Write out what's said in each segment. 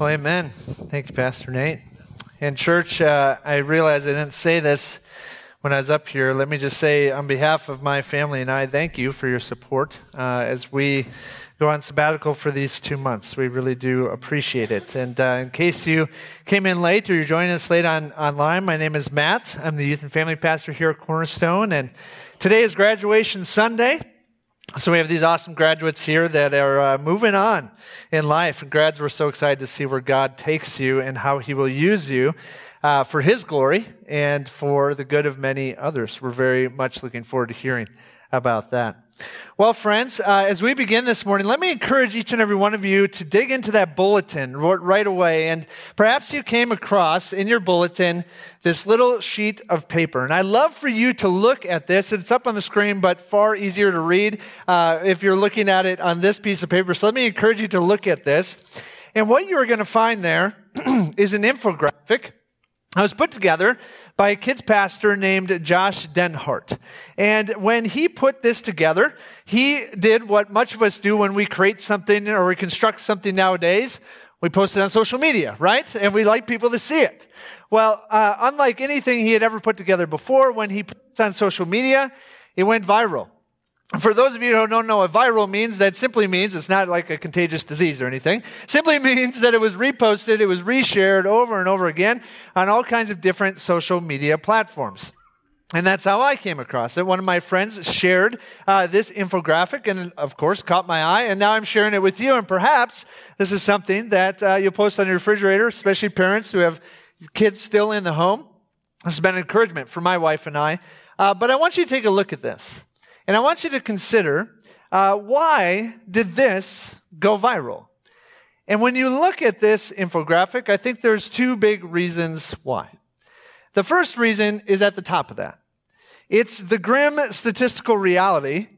Well, amen. Thank you, Pastor Nate. In church, uh, I realized I didn't say this when I was up here. Let me just say, on behalf of my family and I, thank you for your support uh, as we go on sabbatical for these two months. We really do appreciate it. And uh, in case you came in late or you're joining us late on online, my name is Matt. I'm the youth and family pastor here at Cornerstone, and today is graduation Sunday. So we have these awesome graduates here that are uh, moving on in life. And grads, we're so excited to see where God takes you and how He will use you uh, for His glory and for the good of many others. We're very much looking forward to hearing about that. Well, friends, uh, as we begin this morning, let me encourage each and every one of you to dig into that bulletin right away. And perhaps you came across in your bulletin this little sheet of paper. And I love for you to look at this. It's up on the screen, but far easier to read uh, if you're looking at it on this piece of paper. So let me encourage you to look at this. And what you are going to find there is an infographic I was put together by a kids pastor named Josh Denhart. And when he put this together, he did what much of us do when we create something or we construct something nowadays. We post it on social media, right? And we like people to see it. Well, uh, unlike anything he had ever put together before, when he puts on social media, it went viral. For those of you who don't know what viral means, that simply means it's not like a contagious disease or anything. Simply means that it was reposted, it was reshared over and over again on all kinds of different social media platforms. And that's how I came across it. One of my friends shared uh, this infographic and, of course, caught my eye. And now I'm sharing it with you. And perhaps this is something that uh, you'll post on your refrigerator, especially parents who have kids still in the home. This has been an encouragement for my wife and I. Uh, but I want you to take a look at this. And I want you to consider uh, why did this go viral? And when you look at this infographic, I think there's two big reasons why. The first reason is at the top of that. It's the grim statistical reality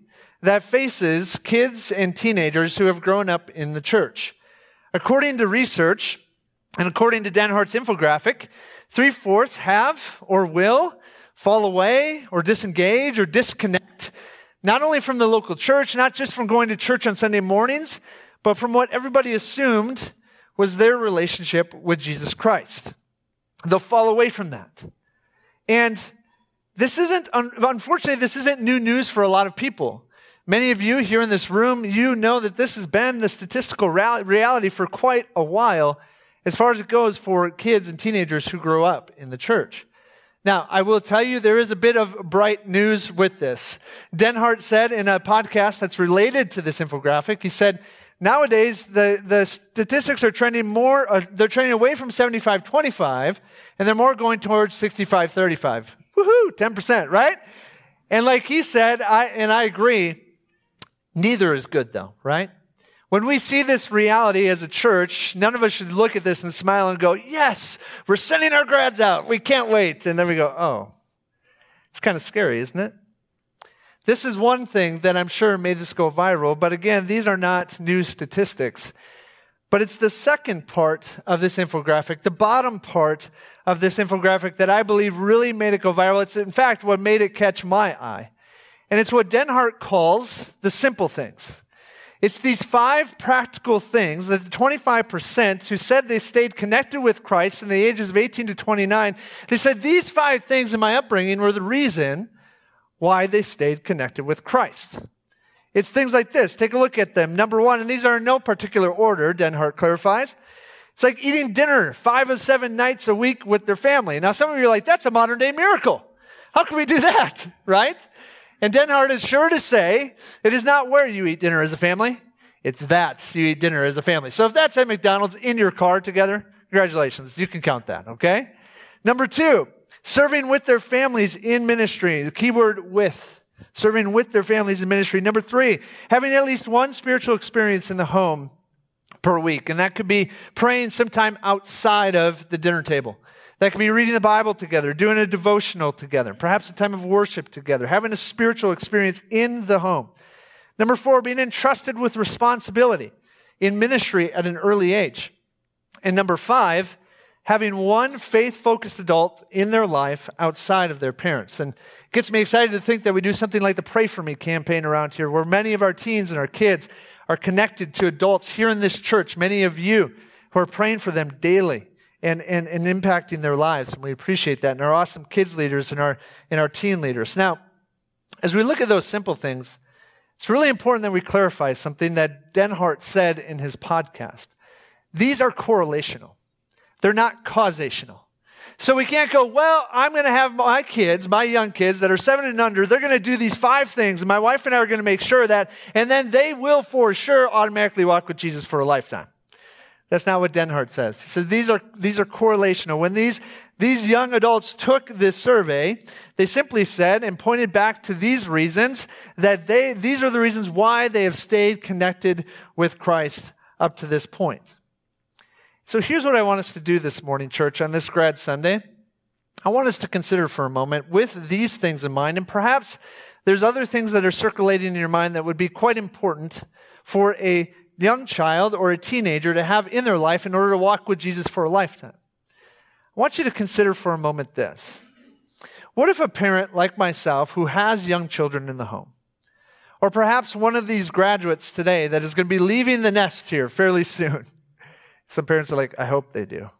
that faces kids and teenagers who have grown up in the church. According to research, and according to Denhart's infographic, three fourths have or will fall away or disengage or disconnect not only from the local church, not just from going to church on Sunday mornings, but from what everybody assumed was their relationship with Jesus Christ. They'll fall away from that. And this isn't, unfortunately, this isn't new news for a lot of people. Many of you here in this room, you know that this has been the statistical reality for quite a while as far as it goes for kids and teenagers who grow up in the church. Now, I will tell you there is a bit of bright news with this. Denhart said in a podcast that's related to this infographic, he said, nowadays the, the statistics are trending more, uh, they're trending away from 75 25, and they're more going towards 65 35. Woohoo, 10%, right? And like he said, I, and I agree, neither is good though, right? When we see this reality as a church, none of us should look at this and smile and go, Yes, we're sending our grads out. We can't wait. And then we go, Oh, it's kind of scary, isn't it? This is one thing that I'm sure made this go viral, but again, these are not new statistics. But it's the second part of this infographic, the bottom part of this infographic that I believe really made it go viral. It's in fact what made it catch my eye. And it's what Denhart calls the simple things. It's these five practical things that the 25% who said they stayed connected with Christ in the ages of 18 to 29, they said these five things in my upbringing were the reason why they stayed connected with Christ. It's things like this. Take a look at them. Number one, and these are in no particular order, Denhart clarifies. It's like eating dinner five of seven nights a week with their family. Now, some of you are like, that's a modern day miracle. How can we do that? Right? And Denhart is sure to say it is not where you eat dinner as a family, it's that you eat dinner as a family. So if that's at McDonald's in your car together, congratulations, you can count that, okay? Number two, serving with their families in ministry. The keyword with. Serving with their families in ministry. Number three, having at least one spiritual experience in the home per week. And that could be praying sometime outside of the dinner table. That can be reading the Bible together, doing a devotional together, perhaps a time of worship together, having a spiritual experience in the home. Number four, being entrusted with responsibility in ministry at an early age. And number five, having one faith focused adult in their life outside of their parents. And it gets me excited to think that we do something like the Pray For Me campaign around here, where many of our teens and our kids are connected to adults here in this church. Many of you who are praying for them daily and, and, and impacting their lives. And we appreciate that. And our awesome kids leaders and our, and our teen leaders. Now, as we look at those simple things, it's really important that we clarify something that Denhart said in his podcast. These are correlational. They're not causational. So we can't go, well, I'm going to have my kids, my young kids that are seven and under, they're going to do these five things, and my wife and I are going to make sure that, and then they will for sure automatically walk with Jesus for a lifetime. That's not what Denhart says. He says these are, these are correlational. When these, these young adults took this survey, they simply said and pointed back to these reasons that they, these are the reasons why they have stayed connected with Christ up to this point. So here's what I want us to do this morning, church, on this grad Sunday. I want us to consider for a moment with these things in mind, and perhaps there's other things that are circulating in your mind that would be quite important for a young child or a teenager to have in their life in order to walk with Jesus for a lifetime. I want you to consider for a moment this. What if a parent like myself who has young children in the home, or perhaps one of these graduates today that is going to be leaving the nest here fairly soon, some parents are like, I hope they do.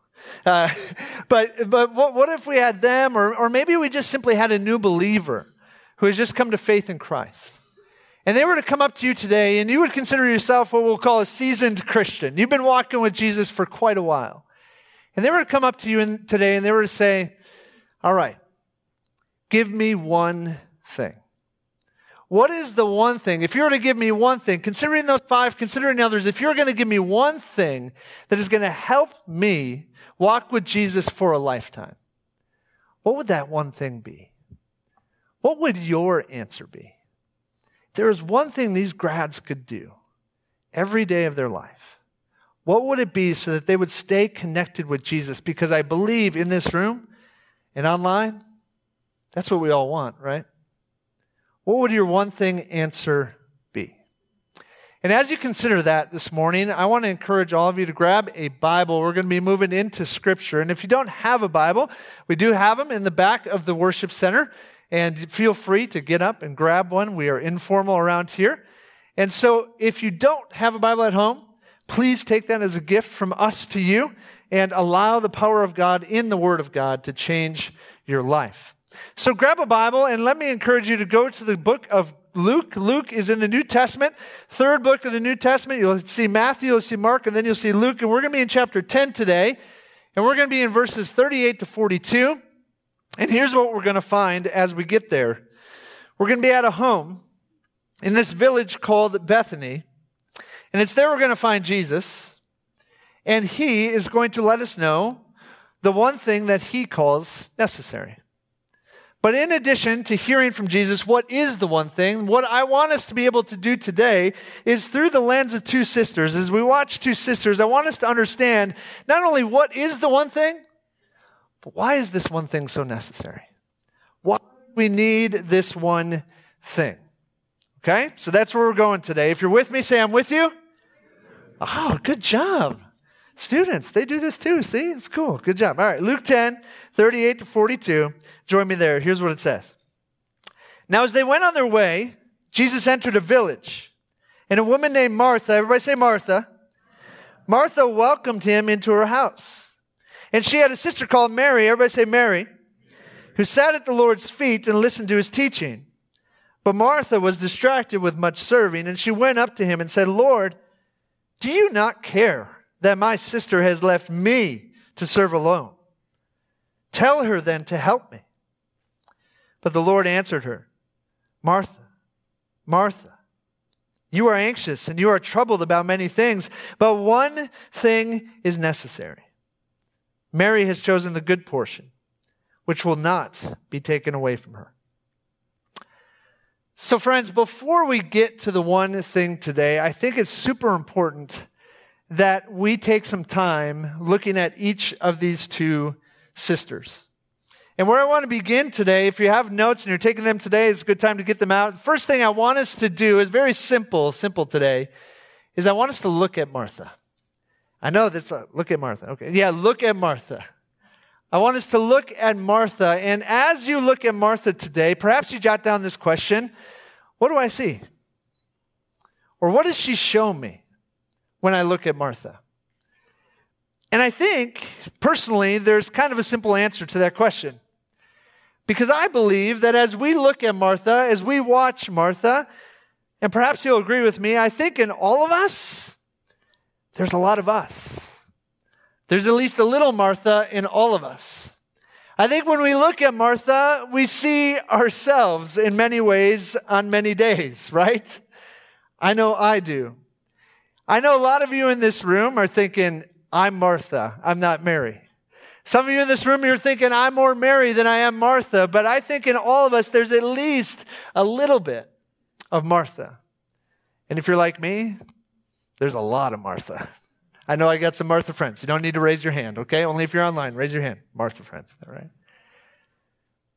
Uh, but but what, what if we had them, or, or maybe we just simply had a new believer who has just come to faith in Christ? And they were to come up to you today, and you would consider yourself what we'll call a seasoned Christian. You've been walking with Jesus for quite a while. And they were to come up to you in, today, and they were to say, All right, give me one thing. What is the one thing? If you were to give me one thing, considering those five, considering others, if you're going to give me one thing that is going to help me walk with Jesus for a lifetime, what would that one thing be? What would your answer be? There is one thing these grads could do every day of their life. What would it be so that they would stay connected with Jesus? Because I believe in this room and online, that's what we all want, right? What would your one thing answer be? And as you consider that this morning, I want to encourage all of you to grab a Bible. We're going to be moving into Scripture. And if you don't have a Bible, we do have them in the back of the worship center. And feel free to get up and grab one. We are informal around here. And so if you don't have a Bible at home, please take that as a gift from us to you and allow the power of God in the Word of God to change your life. So grab a Bible and let me encourage you to go to the book of Luke. Luke is in the New Testament, third book of the New Testament. You'll see Matthew, you'll see Mark, and then you'll see Luke. And we're going to be in chapter 10 today, and we're going to be in verses 38 to 42. And here's what we're going to find as we get there we're going to be at a home in this village called Bethany, and it's there we're going to find Jesus, and he is going to let us know the one thing that he calls necessary. But in addition to hearing from Jesus, what is the one thing? What I want us to be able to do today is through the lens of two sisters. As we watch two sisters, I want us to understand not only what is the one thing, but why is this one thing so necessary? Why do we need this one thing? Okay, so that's where we're going today. If you're with me, say, I'm with you. Oh, good job. Students, they do this too. See, it's cool. Good job. All right, Luke 10, 38 to 42. Join me there. Here's what it says. Now, as they went on their way, Jesus entered a village, and a woman named Martha, everybody say Martha, Martha welcomed him into her house. And she had a sister called Mary, everybody say Mary, who sat at the Lord's feet and listened to his teaching. But Martha was distracted with much serving, and she went up to him and said, Lord, do you not care that my sister has left me to serve alone? Tell her then to help me. But the Lord answered her, Martha, Martha, you are anxious and you are troubled about many things, but one thing is necessary. Mary has chosen the good portion, which will not be taken away from her. So, friends, before we get to the one thing today, I think it's super important that we take some time looking at each of these two sisters. And where I want to begin today, if you have notes and you're taking them today, it's a good time to get them out. First thing I want us to do is very simple, simple today, is I want us to look at Martha. I know this, uh, look at Martha. Okay. Yeah, look at Martha. I want us to look at Martha. And as you look at Martha today, perhaps you jot down this question What do I see? Or what does she show me when I look at Martha? And I think, personally, there's kind of a simple answer to that question. Because I believe that as we look at Martha, as we watch Martha, and perhaps you'll agree with me, I think in all of us, there's a lot of us. There's at least a little Martha in all of us. I think when we look at Martha, we see ourselves in many ways on many days, right? I know I do. I know a lot of you in this room are thinking, I'm Martha, I'm not Mary. Some of you in this room, you're thinking, I'm more Mary than I am Martha, but I think in all of us, there's at least a little bit of Martha. And if you're like me, there's a lot of Martha. I know I got some Martha friends. You don't need to raise your hand, okay? Only if you're online, raise your hand. Martha friends, all right?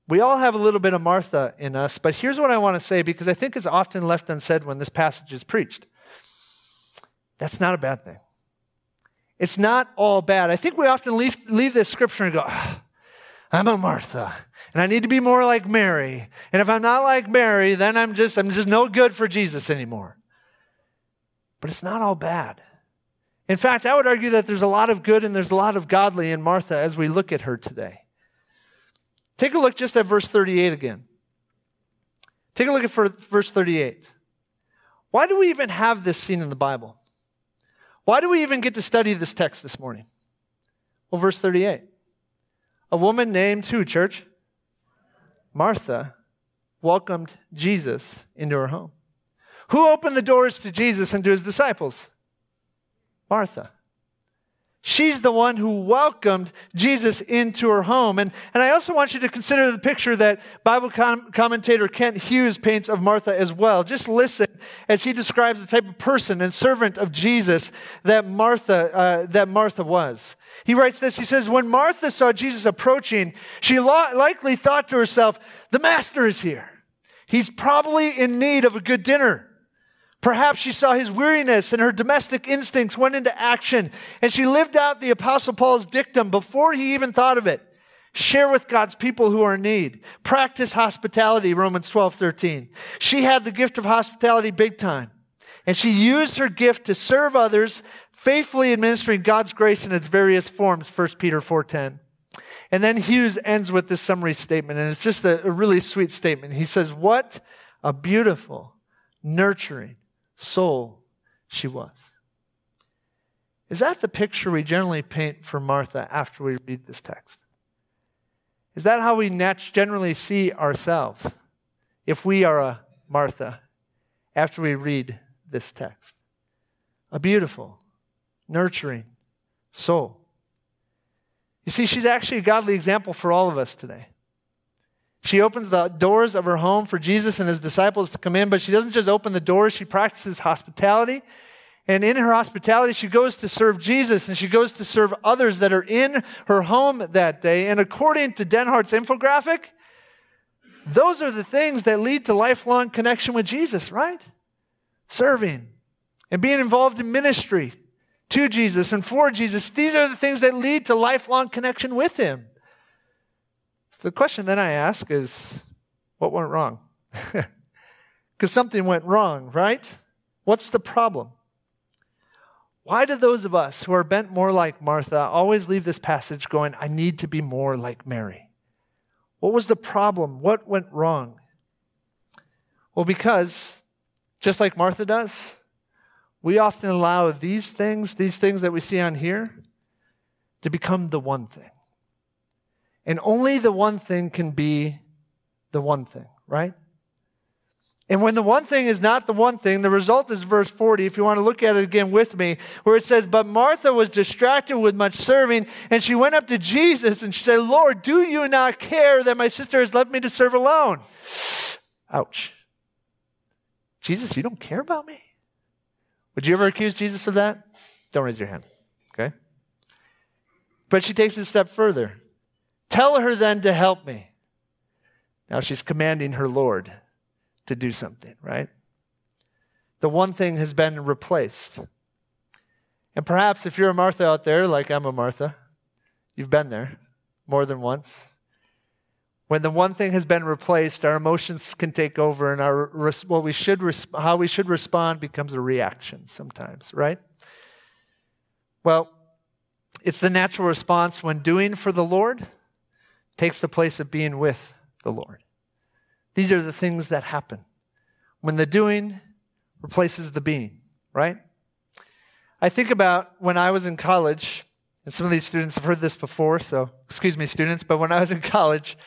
We all have a little bit of Martha in us, but here's what I want to say because I think it's often left unsaid when this passage is preached. That's not a bad thing. It's not all bad. I think we often leave, leave this scripture and go, oh, I'm a Martha, and I need to be more like Mary. And if I'm not like Mary, then I'm just I'm just no good for Jesus anymore. But it's not all bad. In fact, I would argue that there's a lot of good and there's a lot of godly in Martha as we look at her today. Take a look just at verse 38 again. Take a look at verse 38. Why do we even have this scene in the Bible? Why do we even get to study this text this morning? Well, verse 38. A woman named who, church? Martha welcomed Jesus into her home. Who opened the doors to Jesus and to his disciples? Martha. She's the one who welcomed Jesus into her home. And, and I also want you to consider the picture that Bible com- commentator Kent Hughes paints of Martha as well. Just listen as he describes the type of person and servant of Jesus that Martha, uh, that Martha was. He writes this. He says, when Martha saw Jesus approaching, she lo- likely thought to herself, the master is here. He's probably in need of a good dinner. Perhaps she saw his weariness and her domestic instincts went into action, and she lived out the Apostle Paul's dictum before he even thought of it. Share with God's people who are in need. Practice hospitality, Romans 12, 13. She had the gift of hospitality big time. And she used her gift to serve others, faithfully administering God's grace in its various forms, 1 Peter 4.10. And then Hughes ends with this summary statement, and it's just a, a really sweet statement. He says, What a beautiful, nurturing, soul she was. Is that the picture we generally paint for Martha after we read this text? Is that how we generally see ourselves if we are a Martha after we read this text? A beautiful, nurturing soul. You see, she's actually a godly example for all of us today. She opens the doors of her home for Jesus and his disciples to come in, but she doesn't just open the doors, she practices hospitality. And in her hospitality, she goes to serve Jesus and she goes to serve others that are in her home that day. And according to Denhart's infographic, those are the things that lead to lifelong connection with Jesus, right? Serving and being involved in ministry to Jesus and for Jesus. These are the things that lead to lifelong connection with Him. The question then I ask is what went wrong? Because something went wrong, right? What's the problem? Why do those of us who are bent more like Martha always leave this passage going, I need to be more like Mary? What was the problem? What went wrong? Well, because just like Martha does, we often allow these things, these things that we see on here, to become the one thing. And only the one thing can be the one thing, right? And when the one thing is not the one thing, the result is verse 40. If you want to look at it again with me, where it says, But Martha was distracted with much serving, and she went up to Jesus and she said, Lord, do you not care that my sister has left me to serve alone? Ouch. Jesus, you don't care about me? Would you ever accuse Jesus of that? Don't raise your hand, okay? But she takes it a step further. Tell her then to help me. Now she's commanding her Lord to do something, right? The one thing has been replaced. And perhaps if you're a Martha out there, like I'm a Martha, you've been there more than once. When the one thing has been replaced, our emotions can take over, and our what we should how we should respond becomes a reaction sometimes, right? Well, It's the natural response when doing for the Lord takes the place of being with the Lord. These are the things that happen when the doing replaces the being, right? I think about when I was in college, and some of these students have heard this before, so excuse me, students, but when I was in college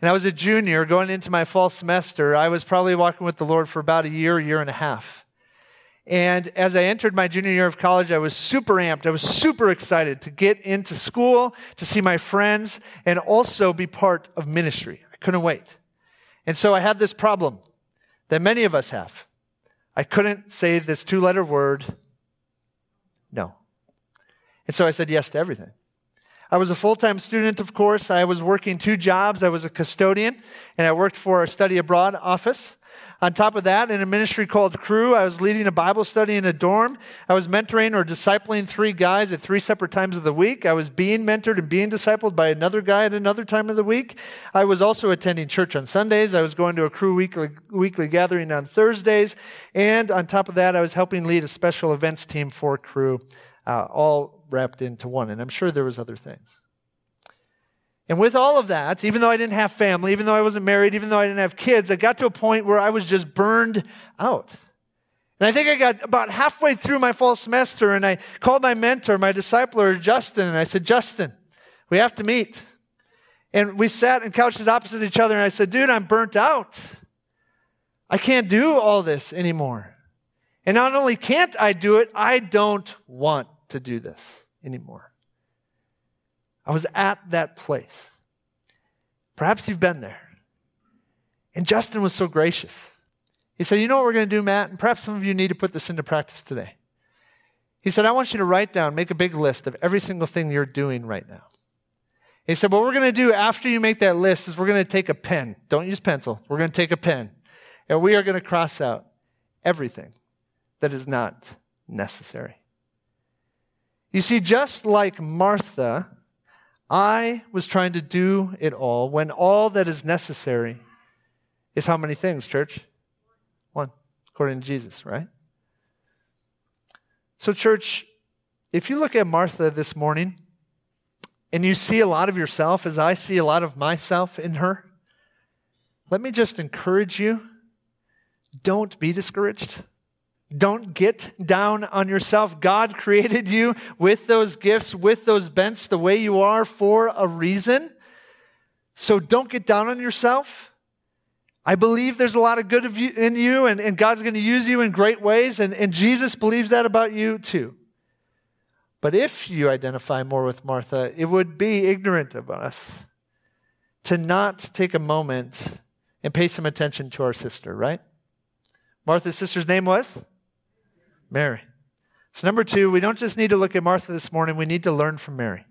and I was a junior going into my fall semester, I was probably walking with the Lord for about a year, year and a half. And as I entered my junior year of college, I was super amped. I was super excited to get into school, to see my friends, and also be part of ministry. I couldn't wait. And so I had this problem that many of us have. I couldn't say this two letter word, no. And so I said yes to everything. I was a full time student, of course. I was working two jobs. I was a custodian, and I worked for a study abroad office. On top of that, in a ministry called Cru, I was leading a Bible study in a dorm. I was mentoring or discipling three guys at three separate times of the week. I was being mentored and being discipled by another guy at another time of the week. I was also attending church on Sundays. I was going to a Cru weekly, weekly gathering on Thursdays. And on top of that, I was helping lead a special events team for Cru, uh, all wrapped into one. And I'm sure there was other things. And with all of that, even though I didn't have family, even though I wasn't married, even though I didn't have kids, I got to a point where I was just burned out. And I think I got about halfway through my fall semester and I called my mentor, my discipler, Justin, and I said, Justin, we have to meet. And we sat in couches opposite each other and I said, dude, I'm burnt out. I can't do all this anymore. And not only can't I do it, I don't want to do this anymore. I was at that place. Perhaps you've been there. And Justin was so gracious. He said, You know what we're going to do, Matt? And perhaps some of you need to put this into practice today. He said, I want you to write down, make a big list of every single thing you're doing right now. He said, What we're going to do after you make that list is we're going to take a pen. Don't use pencil. We're going to take a pen. And we are going to cross out everything that is not necessary. You see, just like Martha, I was trying to do it all when all that is necessary is how many things, church? One, according to Jesus, right? So, church, if you look at Martha this morning and you see a lot of yourself as I see a lot of myself in her, let me just encourage you don't be discouraged. Don't get down on yourself. God created you with those gifts, with those bents, the way you are for a reason. So don't get down on yourself. I believe there's a lot of good of you, in you, and, and God's going to use you in great ways, and, and Jesus believes that about you too. But if you identify more with Martha, it would be ignorant of us to not take a moment and pay some attention to our sister, right? Martha's sister's name was? Mary. So, number two, we don't just need to look at Martha this morning, we need to learn from Mary.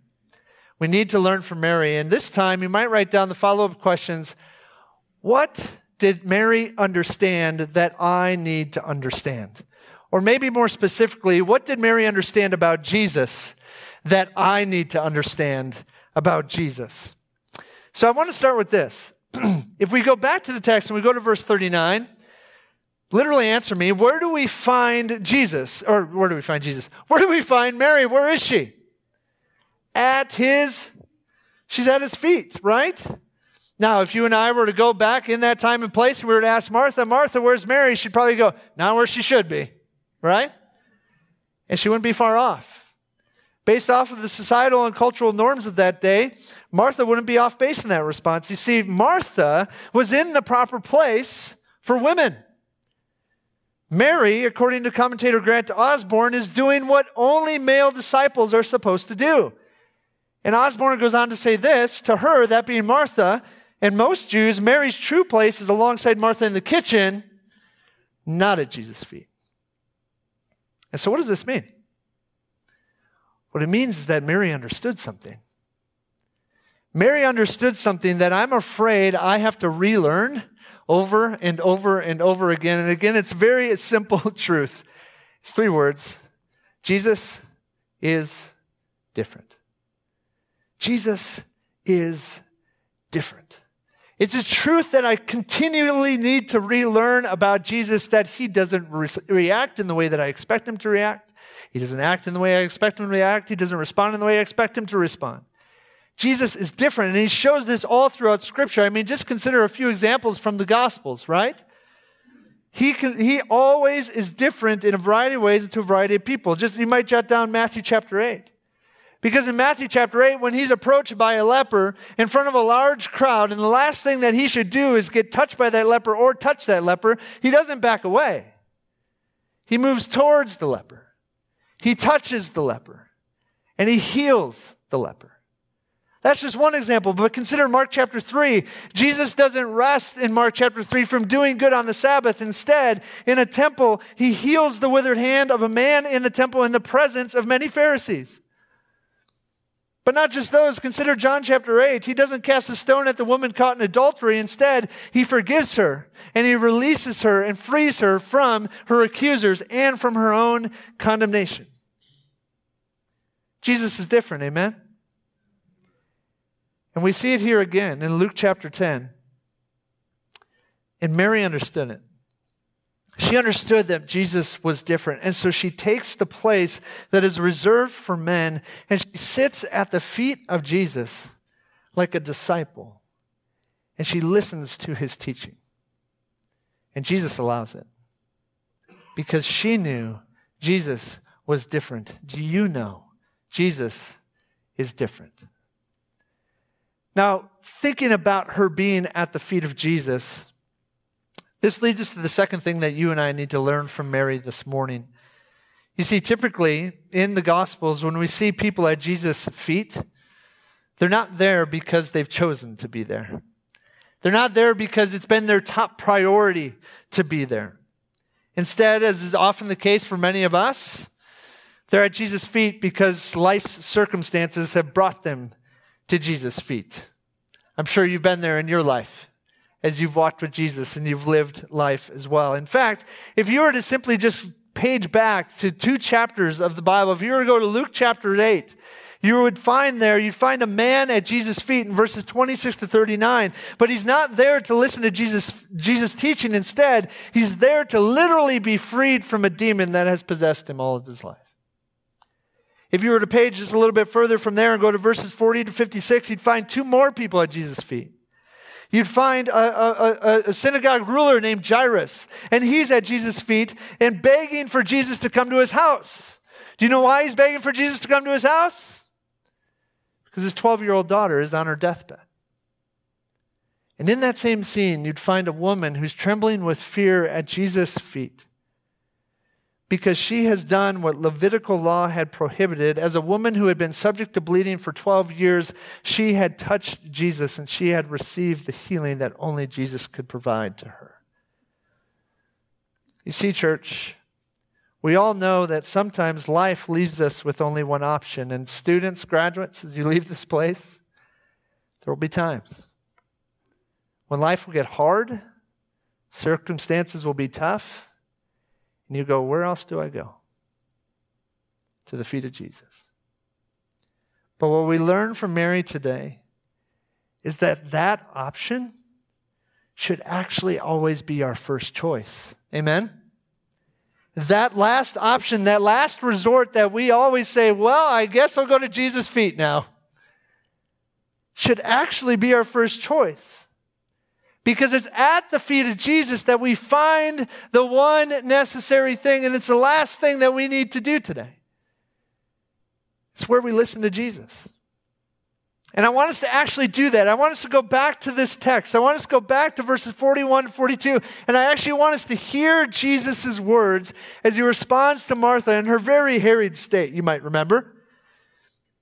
We need to learn from Mary. And this time, you might write down the follow up questions What did Mary understand that I need to understand? Or maybe more specifically, what did Mary understand about Jesus that I need to understand about Jesus? So I want to start with this. if we go back to the text and we go to verse 39, literally answer me where do we find Jesus? Or where do we find Jesus? Where do we find Mary? Where is she? At his, she's at his feet, right? Now, if you and I were to go back in that time and place we were to ask Martha, Martha, where's Mary? She'd probably go, not where she should be, right? And she wouldn't be far off. Based off of the societal and cultural norms of that day, Martha wouldn't be off base in that response. You see, Martha was in the proper place for women. Mary, according to commentator Grant Osborne, is doing what only male disciples are supposed to do. And Osborne goes on to say this to her, that being Martha, and most Jews, Mary's true place is alongside Martha in the kitchen, not at Jesus' feet. And so, what does this mean? What it means is that Mary understood something. Mary understood something that I'm afraid I have to relearn over and over and over again. And again, it's very simple truth. It's three words Jesus is different. Jesus is different. It's a truth that I continually need to relearn about Jesus that he doesn't re- react in the way that I expect him to react. He doesn't act in the way I expect him to react. He doesn't respond in the way I expect him to respond. Jesus is different, and he shows this all throughout Scripture. I mean, just consider a few examples from the Gospels, right? He, can, he always is different in a variety of ways to a variety of people. Just you might jot down Matthew chapter 8. Because in Matthew chapter 8, when he's approached by a leper in front of a large crowd, and the last thing that he should do is get touched by that leper or touch that leper, he doesn't back away. He moves towards the leper. He touches the leper. And he heals the leper. That's just one example, but consider Mark chapter 3. Jesus doesn't rest in Mark chapter 3 from doing good on the Sabbath. Instead, in a temple, he heals the withered hand of a man in the temple in the presence of many Pharisees. But not just those, consider John chapter 8. He doesn't cast a stone at the woman caught in adultery. Instead, he forgives her and he releases her and frees her from her accusers and from her own condemnation. Jesus is different, amen? And we see it here again in Luke chapter 10. And Mary understood it. She understood that Jesus was different. And so she takes the place that is reserved for men and she sits at the feet of Jesus like a disciple. And she listens to his teaching. And Jesus allows it because she knew Jesus was different. Do you know Jesus is different? Now, thinking about her being at the feet of Jesus, this leads us to the second thing that you and I need to learn from Mary this morning. You see, typically in the Gospels, when we see people at Jesus' feet, they're not there because they've chosen to be there. They're not there because it's been their top priority to be there. Instead, as is often the case for many of us, they're at Jesus' feet because life's circumstances have brought them to Jesus' feet. I'm sure you've been there in your life as you've walked with Jesus and you've lived life as well. In fact, if you were to simply just page back to two chapters of the Bible, if you were to go to Luke chapter 8, you would find there, you'd find a man at Jesus' feet in verses 26 to 39, but he's not there to listen to Jesus, Jesus teaching. Instead, he's there to literally be freed from a demon that has possessed him all of his life. If you were to page just a little bit further from there and go to verses 40 to 56, you'd find two more people at Jesus' feet. You'd find a, a, a, synagogue ruler named Jairus, and he's at Jesus' feet and begging for Jesus to come to his house. Do you know why he's begging for Jesus to come to his house? Because his 12 year old daughter is on her deathbed. And in that same scene, you'd find a woman who's trembling with fear at Jesus' feet because she has done what Levitical law had prohibited. As a woman who had been subject to bleeding for 12 years, she had touched Jesus and she had received the healing that only Jesus could provide to her. You see, church, we all know that sometimes life leaves us with only one option. And students, graduates, as you leave this place, there will be times when life will get hard, circumstances will be tough and you go, Where else do I go? To the feet of Jesus. But what we learn from Mary today is that that option should actually always be our first choice. Amen? That last option, that last resort that we always say, well, I guess I'll go to Jesus' feet now, should actually be our first choice. Because it's at the feet of Jesus that we find the one necessary thing, and it's the last thing that we need to do today. It's where we listen to Jesus. And I want us to actually do that. I want us to go back to this text. I want us to go back to verses 41 and 42. And I actually want us to hear Jesus' words as he responds to Martha in her very harried state, you might remember.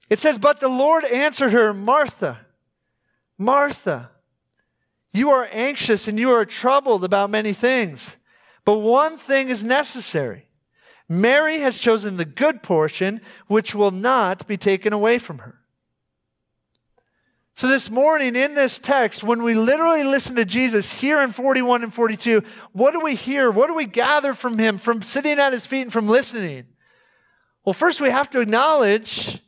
It says, But the Lord answered her, Martha, Martha. You are anxious and you are troubled about many things, but one thing is necessary. Mary has chosen the good portion, which will not be taken away from her. So, this morning in this text, when we literally listen to Jesus here in 41 and 42, what do we hear? What do we gather from him, from sitting at his feet and from listening? Well, first we have to acknowledge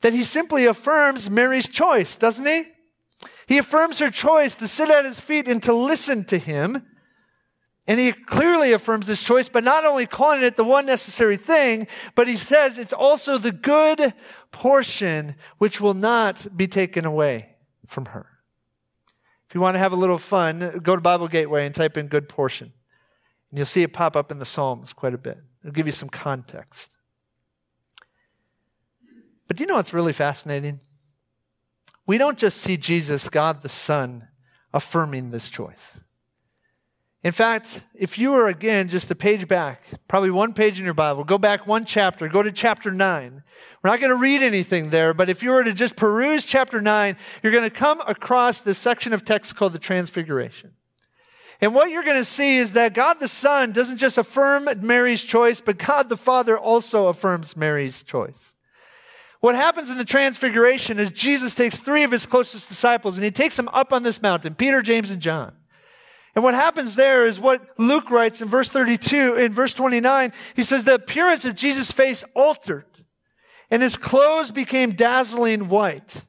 that he simply affirms Mary's choice, doesn't he? He affirms her choice to sit at his feet and to listen to him. And he clearly affirms this choice, by not only calling it the one necessary thing, but he says it's also the good portion which will not be taken away from her. If you want to have a little fun, go to Bible Gateway and type in good portion. And you'll see it pop up in the Psalms quite a bit. It'll give you some context. But do you know what's really fascinating? We don't just see Jesus, God the Son, affirming this choice. In fact, if you were again just a page back, probably one page in your Bible, go back one chapter, go to chapter 9. We're not going to read anything there, but if you were to just peruse chapter 9, you're going to come across this section of text called the Transfiguration. And what you're going to see is that God the Son doesn't just affirm Mary's choice, but God the Father also affirms Mary's choice. What happens in the Transfiguration is Jesus takes three of his closest disciples and he takes them up on this mountain Peter, James, and John. And what happens there is what Luke writes in verse 32, in verse 29, he says, the appearance of Jesus' face altered and his clothes became dazzling white.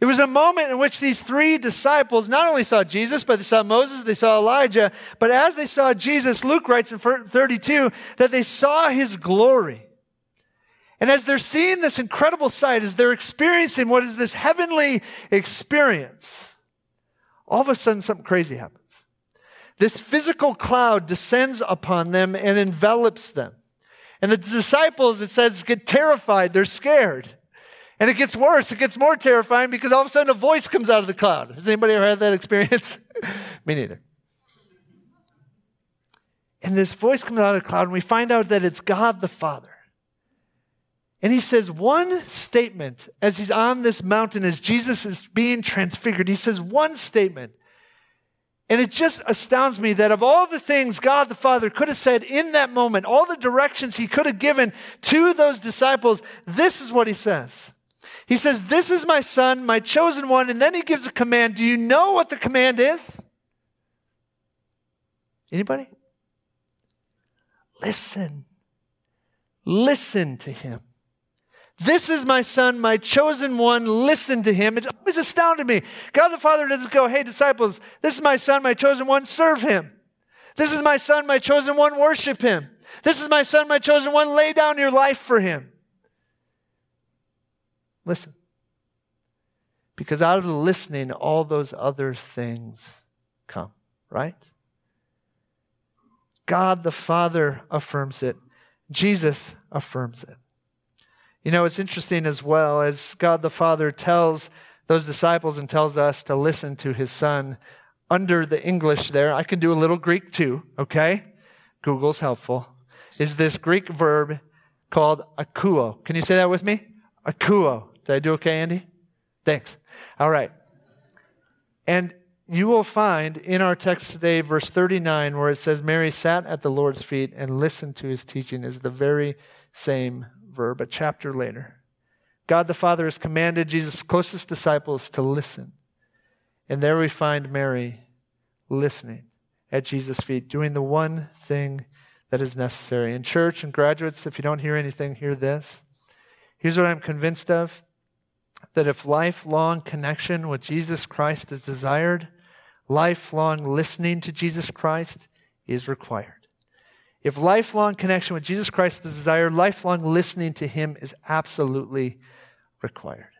It was a moment in which these three disciples not only saw Jesus, but they saw Moses, they saw Elijah, but as they saw Jesus, Luke writes in 32 that they saw his glory. And as they're seeing this incredible sight, as they're experiencing what is this heavenly experience, all of a sudden something crazy happens. This physical cloud descends upon them and envelops them. And the disciples, it says, get terrified. They're scared. And it gets worse. It gets more terrifying because all of a sudden a voice comes out of the cloud. Has anybody ever had that experience? Me neither. And this voice comes out of the cloud, and we find out that it's God the Father. And he says one statement as he's on this mountain, as Jesus is being transfigured. He says one statement and it just astounds me that of all the things God the Father could have said in that moment, all the directions he could have given to those disciples, this is what he says. He says, This is my son, my chosen one. And then he gives a command. Do you know what the command is? Anybody? Listen. Listen to him. This is my son, my chosen one. Listen to him. It always astounded me. God the Father doesn't go, hey, disciples, this is my son, my chosen one. Serve him. This is my son, my chosen one. Worship him. This is my son, my chosen one. Lay down your life for him. Listen. Because out of the listening, all those other things come, right? God the Father affirms it, Jesus affirms it. You know, it's interesting as well as God the Father tells those disciples and tells us to listen to his son under the English there. I can do a little Greek too, okay? Google's helpful. Is this Greek verb called akouo. Can you say that with me? Akouo. Did I do okay, Andy? Thanks. All right. And you will find in our text today, verse 39, where it says, Mary sat at the Lord's feet and listened to his teaching, is the very same verb a chapter later. God the Father has commanded Jesus' closest disciples to listen. And there we find Mary listening at Jesus' feet, doing the one thing that is necessary. In church and graduates, if you don't hear anything, hear this. Here's what I'm convinced of that if lifelong connection with Jesus Christ is desired, lifelong listening to Jesus Christ is required. If lifelong connection with Jesus Christ is desired, lifelong listening to Him is absolutely required.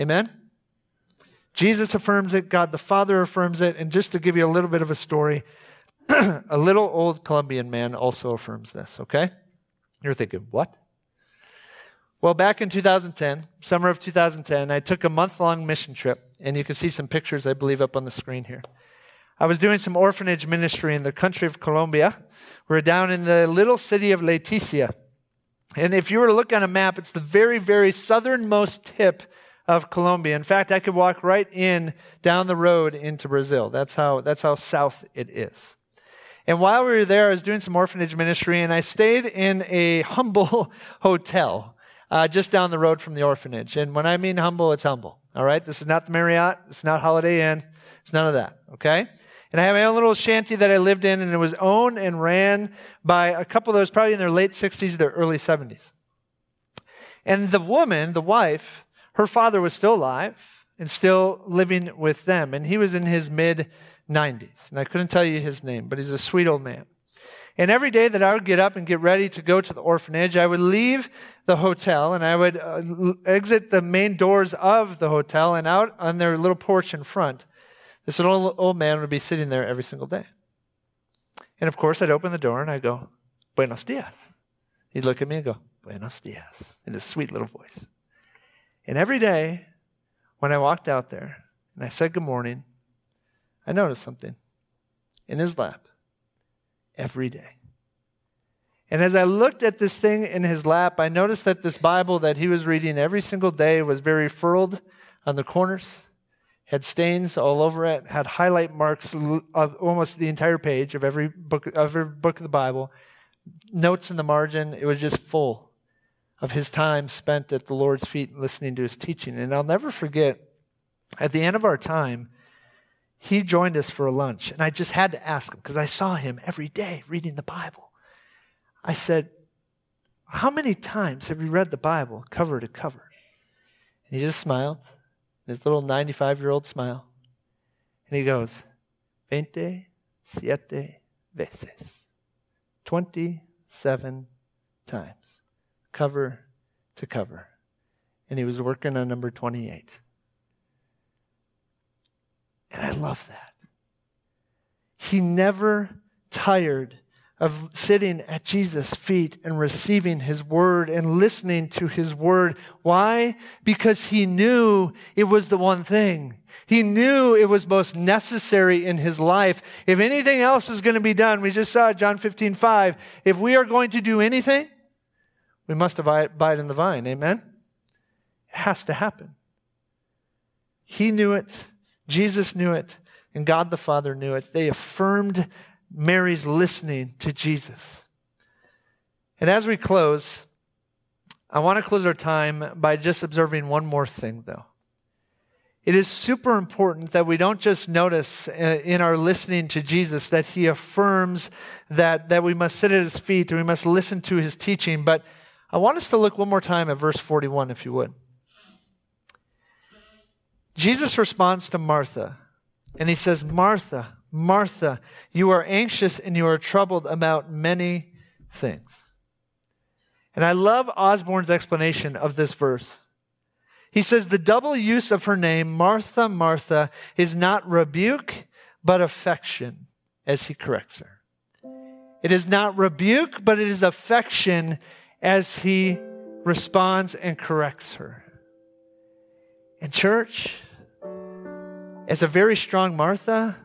Amen? Jesus affirms it, God the Father affirms it, and just to give you a little bit of a story, a little old Colombian man also affirms this, okay? You're thinking, what? Well, back in 2010, summer of 2010, I took a month long mission trip, and you can see some pictures, I believe, up on the screen here. I was doing some orphanage ministry in the country of Colombia. We're down in the little city of Leticia. And if you were to look on a map, it's the very, very southernmost tip of Colombia. In fact, I could walk right in down the road into Brazil. That's how, that's how south it is. And while we were there, I was doing some orphanage ministry and I stayed in a humble hotel uh, just down the road from the orphanage. And when I mean humble, it's humble. All right. This is not the Marriott. It's not Holiday Inn. It's none of that. Okay. And I had my own little shanty that I lived in, and it was owned and ran by a couple that was probably in their late 60s, their early 70s. And the woman, the wife, her father was still alive, and still living with them. And he was in his mid 90s. And I couldn't tell you his name, but he's a sweet old man. And every day that I would get up and get ready to go to the orphanage, I would leave the hotel and I would uh, exit the main doors of the hotel and out on their little porch in front. This little old man would be sitting there every single day. And of course, I'd open the door and I'd go, Buenos dias. He'd look at me and go, Buenos dias, in his sweet little voice. And every day when I walked out there and I said good morning, I noticed something in his lap every day. And as I looked at this thing in his lap, I noticed that this Bible that he was reading every single day was very furled on the corners, had stains all over it, had highlight marks of almost the entire page of every book, of every book of the Bible, notes in the margin. It was just full of his time spent at the Lord's feet listening to his teaching. And I'll never forget, at the end of our time, he joined us for a lunch, and I just had to ask him because I saw him every day reading the Bible. I said, How many times have you read the Bible cover to cover? And he just smiled, his little 95 year old smile. And he goes, Veinte siete veces. 27 times, cover to cover. And he was working on number 28. And I love that. He never tired of sitting at Jesus' feet and receiving his word and listening to his word. Why? Because he knew it was the one thing. He knew it was most necessary in his life. If anything else is going to be done, we just saw John 15, 5. If we are going to do anything, we must abide in the vine. Amen? It has to happen. He knew it. Jesus knew it, and God the Father knew it. They affirmed Mary's listening to Jesus. And as we close, I want to close our time by just observing one more thing, though. It is super important that we don't just notice uh, in our listening to Jesus that he affirms that, that we must sit at his feet and we must listen to his teaching, but I want us to look one more time at verse 41, if you would. Jesus responds to Martha, and he says, Martha, Martha, you are anxious and you are troubled about many things. And I love Osborne's explanation of this verse. He says, The double use of her name, Martha, Martha, is not rebuke, but affection, as he corrects her. It is not rebuke, but it is affection as he responds and corrects her. In church, as a very strong Martha,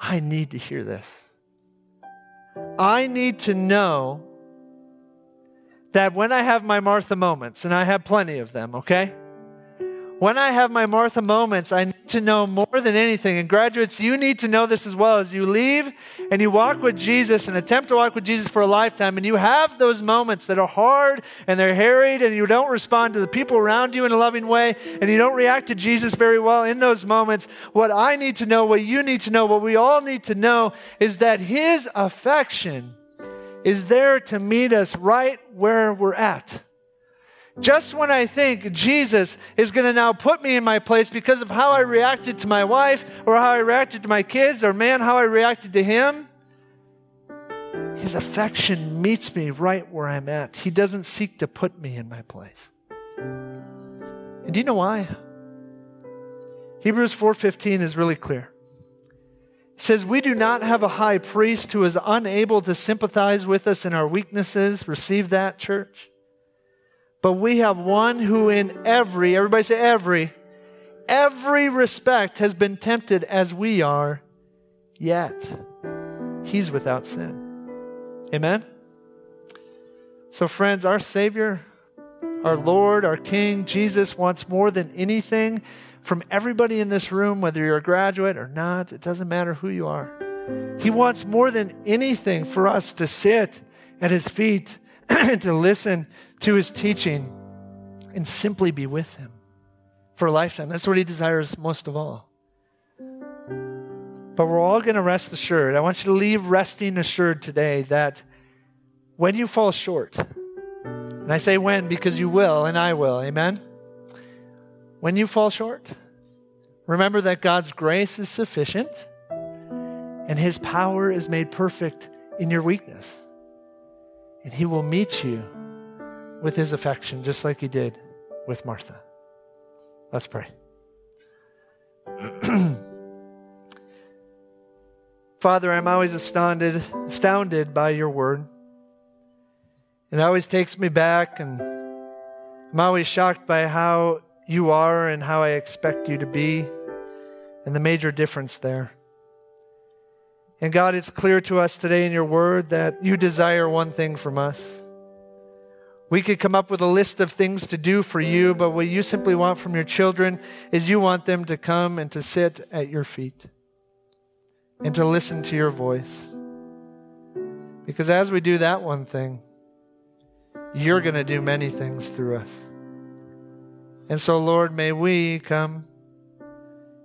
I need to hear this. I need to know that when I have my Martha moments, and I have plenty of them, okay? When I have my Martha moments, I need to know more than anything. And graduates, you need to know this as well. As you leave and you walk with Jesus and attempt to walk with Jesus for a lifetime, and you have those moments that are hard and they're harried, and you don't respond to the people around you in a loving way, and you don't react to Jesus very well in those moments, what I need to know, what you need to know, what we all need to know is that His affection is there to meet us right where we're at. Just when I think Jesus is going to now put me in my place because of how I reacted to my wife or how I reacted to my kids or man, how I reacted to him, his affection meets me right where I'm at. He doesn't seek to put me in my place. And do you know why? Hebrews 4:15 is really clear. It says, We do not have a high priest who is unable to sympathize with us in our weaknesses. Receive that, church. But we have one who, in every, everybody say every, every respect has been tempted as we are, yet he's without sin. Amen? So, friends, our Savior, our Lord, our King, Jesus wants more than anything from everybody in this room, whether you're a graduate or not, it doesn't matter who you are. He wants more than anything for us to sit at his feet and to listen to his teaching and simply be with him for a lifetime. That's what he desires most of all. But we're all going to rest assured. I want you to leave resting assured today that when you fall short, and I say when because you will and I will, amen? when you fall short, remember that God's grace is sufficient and his power is made perfect in your weakness. And he will meet you with his affection, just like he did with Martha. Let's pray. Father, I'm always astounded, astounded by your word. It always takes me back, and I'm always shocked by how you are and how I expect you to be, and the major difference there. And God, it's clear to us today in your word that you desire one thing from us. We could come up with a list of things to do for you, but what you simply want from your children is you want them to come and to sit at your feet and to listen to your voice. Because as we do that one thing, you're going to do many things through us. And so, Lord, may we come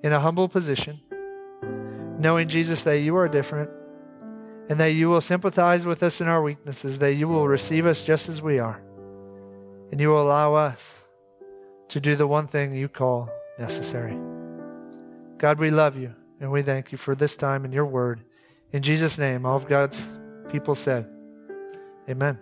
in a humble position knowing, Jesus, that you are different and that you will sympathize with us in our weaknesses, that you will receive us just as we are, and you will allow us to do the one thing you call necessary. God, we love you and we thank you for this time in your word. In Jesus' name, all of God's people said, Amen.